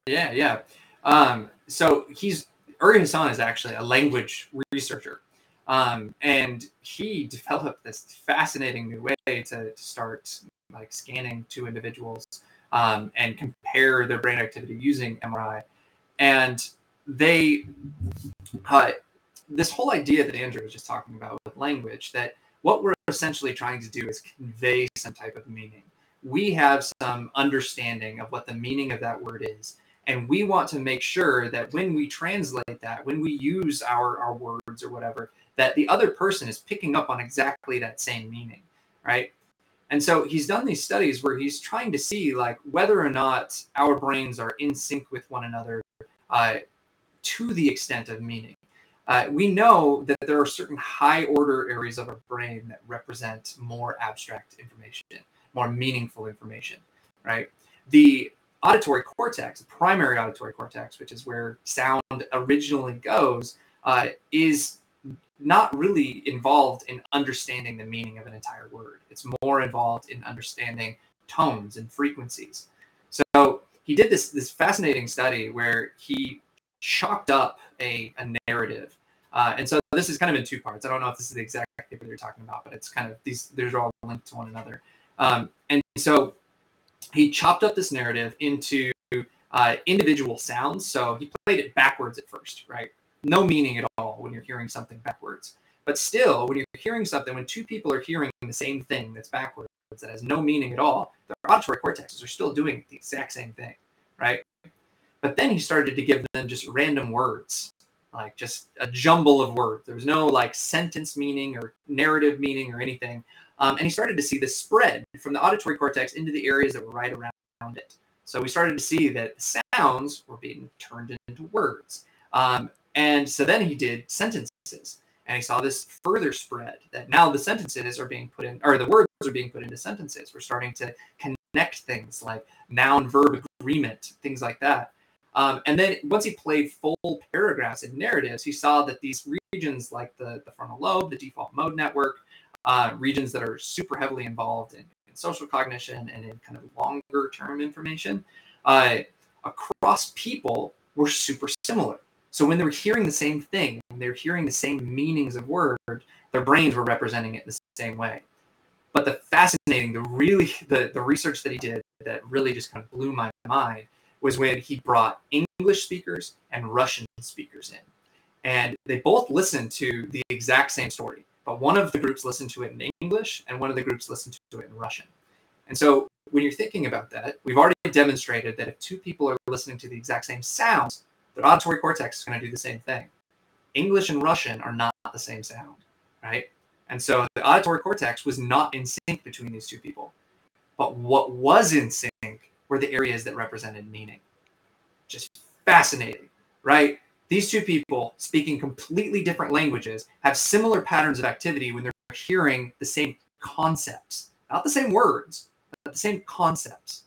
Yeah, yeah. Um, so he's Uri Hasson is actually a language researcher, um, and he developed this fascinating new way to, start like scanning two individuals um, and compare their brain activity using MRI, and they uh, this whole idea that Andrew was just talking about with language that what we're essentially trying to do is convey some type of meaning. We have some understanding of what the meaning of that word is and we want to make sure that when we translate that when we use our our words or whatever that the other person is picking up on exactly that same meaning right? And so he's done these studies where he's trying to see like whether or not our brains are in sync with one another uh, to the extent of meaning. Uh, we know that there are certain high order areas of our brain that represent more abstract information more meaningful information right? The auditory cortex, the primary auditory cortex, which is where sound originally goes, uh, is not really involved in understanding the meaning of an entire word. It's more involved in understanding tones and frequencies. So he did this this fascinating study where he chalked up a, a narrative. Uh, and so this is kind of in two parts. I don't know if this is the exact paper you're talking about, but it's kind of these, these are all linked to one another. Um, and so he chopped up this narrative into uh, individual sounds. So he played it backwards at first, right? No meaning at all when you're hearing something backwards. But still, when you're hearing something, when two people are hearing the same thing that's backwards, that has no meaning at all, their auditory cortexes are still doing the exact same thing, right? But then he started to give them just random words, like just a jumble of words. There was no like sentence meaning or narrative meaning or anything. Um, and he started to see this spread from the auditory cortex into the areas that were right around it. So we started to see that sounds were being turned into words. Um, and so then he did sentences. And he saw this further spread that now the sentences are being put in, or the words are being put into sentences. We're starting to connect things like noun verb agreement, things like that. Um, and then once he played full paragraphs and narratives, he saw that these regions like the, the frontal lobe, the default mode network, uh, regions that are super heavily involved in, in, social cognition and in kind of longer term information, uh, across people were super similar. So when they were hearing the same thing, when they were hearing the same meanings of word, their brains were representing it the same way. But the fascinating, the really the, the research that he did that really just kind of blew my mind was when he brought English speakers and Russian speakers in. And they both listened to the exact same story, but one of the groups listened to it in English and one of the groups listened to it in Russian. And so when you're thinking about that, we've already demonstrated that if two people are listening to the exact same sounds, their auditory cortex is going to do the same thing. English and Russian are not the same sound, right? And so the auditory cortex was not in sync between these two people. But what was in sync were the areas that represented meaning. Just fascinating, right? These two people speaking completely different languages have similar patterns of activity when they're hearing the same concepts, not the same words, but the same concepts.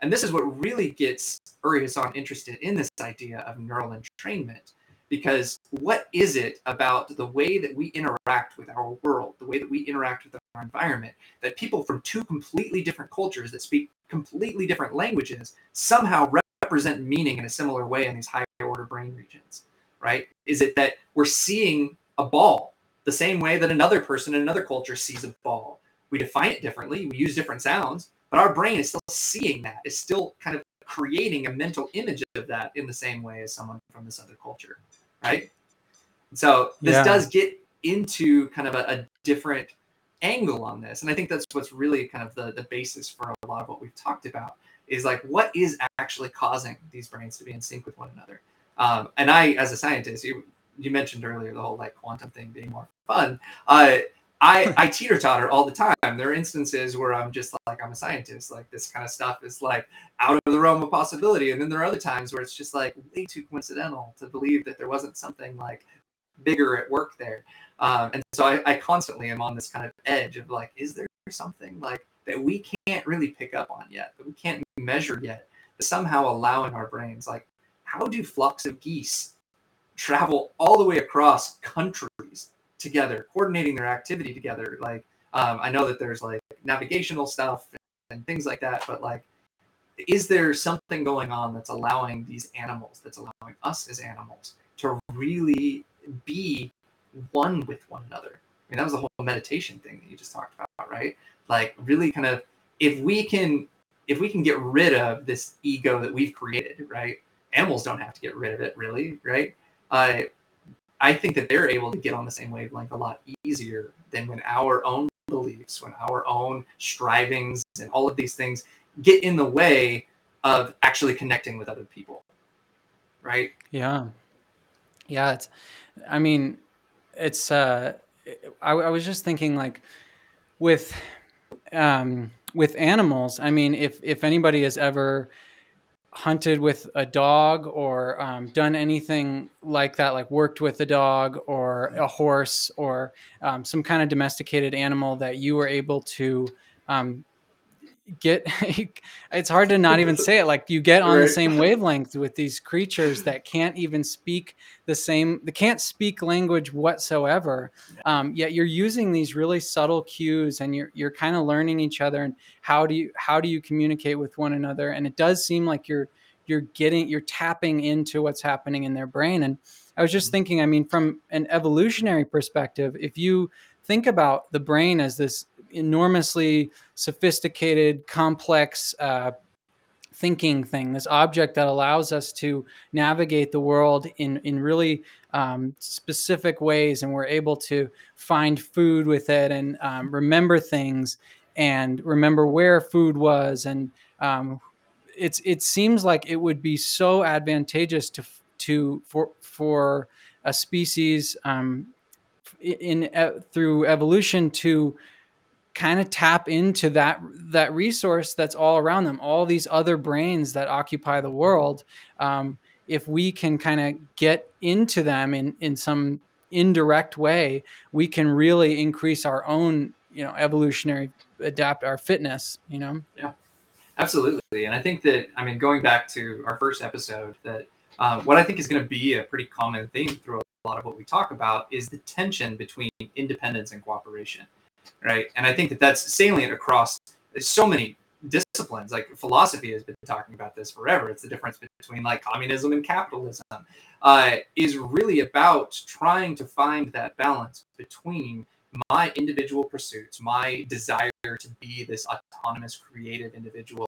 And this is what really gets Uri Hasson interested in this idea of neural entrainment because what is it about the way that we interact with our world, the way that we interact with our environment, that people from two completely different cultures that speak completely different languages somehow represent meaning in a similar way in these higher brain regions, right? Is it that we're seeing a ball the same way that another person in another culture sees a ball? We define it differently, we use different sounds, but our brain is still seeing that, is still kind of creating a mental image of that in the same way as someone from this other culture right? So this yeah. does get into kind of a, a, different angle on this, and I think that's what's really kind of the the basis for a lot of what we've talked about is like what is actually causing these brains to be in sync with one another. Um, and I, as a scientist, you you mentioned earlier the whole like quantum thing being more fun. Uh, I I teeter totter all the time. There are instances where I'm just like I'm a scientist. Like this kind of stuff is like out of the realm of possibility, and then there are other times where it's just like way too coincidental to believe that there wasn't something like bigger at work there. Um, and so I, I constantly am on this kind of edge of like, is there something like that we can't really pick up on yet, that we can't measure yet, somehow allowing our brains? Like, how do flocks of geese travel all the way across countries together, coordinating their activity together. Like um, I know that there's like navigational stuff and things like that, but like, is there something going on that's allowing these animals, that's allowing us as animals to really be one with one another? I mean, that was the whole meditation thing that you just talked about, right? Like, really kind of, if we can, if we can get rid of this ego that we've created, right? Animals don't have to get rid of it, really, right? Uh, I think that they're able to get on the same wavelength a lot easier than when our own beliefs, when our own strivings and all of these things get in the way of actually connecting with other people. Right? Yeah. Yeah, it's I mean, it's uh I, I was just thinking like with um with animals, I mean, if if anybody has ever hunted with a dog or um, done anything like that, like worked with a dog or a horse or um, some kind of domesticated animal that you were able to um, get it's hard to not even say it like you get on right. the same wavelength with these creatures that can't even speak the same they can't speak language whatsoever um, yet you're using these really subtle cues and you're you're kind of learning each other and how do you how do you communicate with one another and it does seem like you're you're getting you're tapping into what's happening in their brain and i was just mm-hmm. thinking i mean from an evolutionary perspective if you think about the brain as this enormously sophisticated, complex uh, thinking thing, this object that allows us to navigate the world in in really um, specific ways, and we're able to find food with it and um, remember things and remember where food was and um, it's it seems like it would be so advantageous to to for for a species um, in, in through evolution to kind of tap into that that resource that's all around them all these other brains that occupy the world um, if we can kind of get into them in in some indirect way we can really increase our own you know evolutionary adapt our fitness you know? Yeah Absolutely, and I think that I mean going back to our first episode, that um, what I think is going to be a pretty common theme through a lot of what we talk about is the tension between independence and cooperation, right? And I think that that's salient across so many disciplines. Like philosophy has been talking about this forever. It's the difference between like communism and capitalism. Uh, is really about trying to find that balance between my individual pursuits, my desire to be this autonomous, creative individual,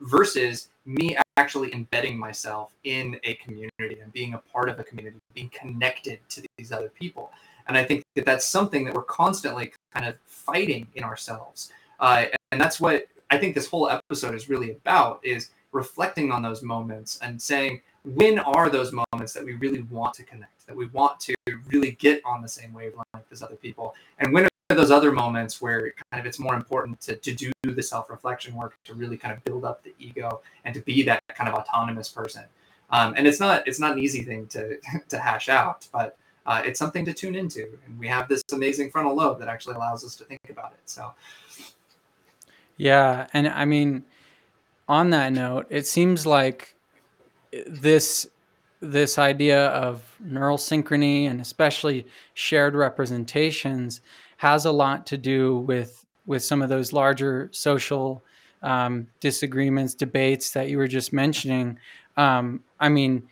versus me actually embedding myself in a community and being a part of a community, being connected to these other people. And I think that that's something that we're constantly kind of fighting in ourselves. Uh, and that's what I think this whole episode is really about is reflecting on those moments and saying, when are those moments that we really want to connect, that we want to really get on the same wavelength as other people? And when are those other moments where kind of it's more important to, to do the self-reflection work to really kind of build up the ego and to be that kind of autonomous person? Um, and it's not it's not an easy thing to to hash out, but uh, it's something to tune into. And we have this amazing frontal lobe that actually allows us to think about it. So, yeah, and I mean, on that note, it seems like this this idea of neural synchrony and especially shared representations has a lot to do with with some of those larger social um, disagreements, debates that you were just mentioning. Um, I mean,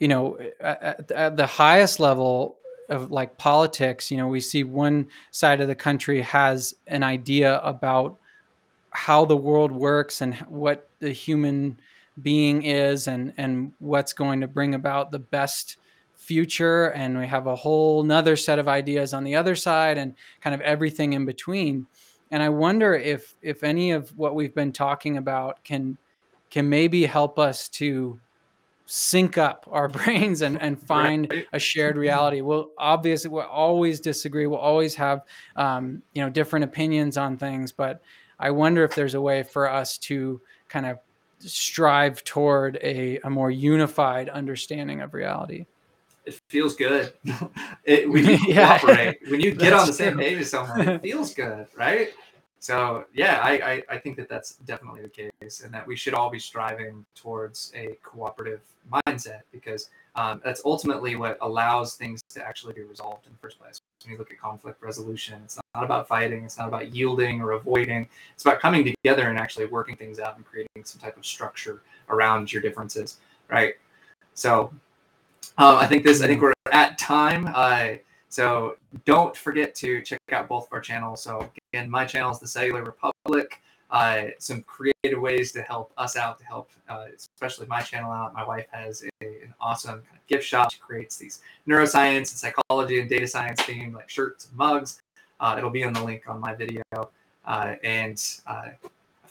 you know, at, at, the highest level of like politics, you know, we see one side of the country has an idea about how the world works and what the human being is and and what's going to bring about the best future. And we have a whole nother set of ideas on the other side and kind of everything in between. And i wonder if if any of what we've been talking about can can maybe help us to sync up our brains and, and find right. a shared reality. We'll obviously we'll always disagree. We'll always have um, you know different opinions on things, but I wonder if there's a way for us to kind of strive toward a, a more unified understanding of reality. It feels good. it, when you yeah. cooperate, when you get on the same page as someone, it feels good, right? So yeah, I, I, I think that that's definitely the case, and that we should all be striving towards a cooperative mindset because um, that's ultimately what allows things to actually be resolved in the first place. When you look at conflict resolution, it's not about fighting, it's not about yielding or avoiding. It's about coming together and actually working things out and creating some type of structure around your differences, right? So um, I think this. I think we're at time. Uh, so don't forget to check out both of our channels. So again, my channel is the Cellular Republic. Uh, some creative ways to help us out, to help uh, especially my channel out. My wife has a, an awesome kind of gift shop. She creates these neuroscience and psychology and data science themed like shirts and mugs. Uh, it'll be in the link on my video. Uh, and uh,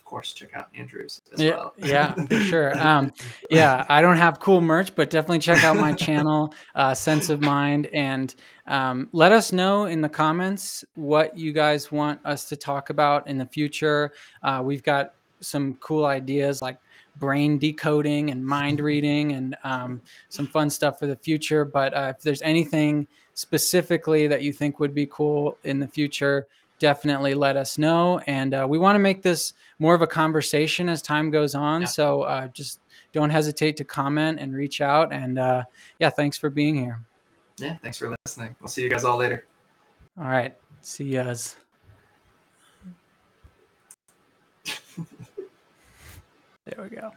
course, check out Andrew's as yeah, well. yeah, for sure. Um, yeah, I don't have cool merch, but definitely check out my channel, uh, Sense of Mind, and um, let us know in the comments what you guys want us to talk about in the future. Uh, we've got some cool ideas like brain decoding and mind reading and um, some fun stuff for the future. But uh, if there's anything specifically that you think would be cool in the future, definitely let us know. And uh, we want to make this more of a conversation as time goes on. Yeah. So uh, just don't hesitate to comment and reach out. And uh, yeah, thanks for being here. Yeah, thanks for listening. We'll see you guys all later. All right. See you guys. there we go.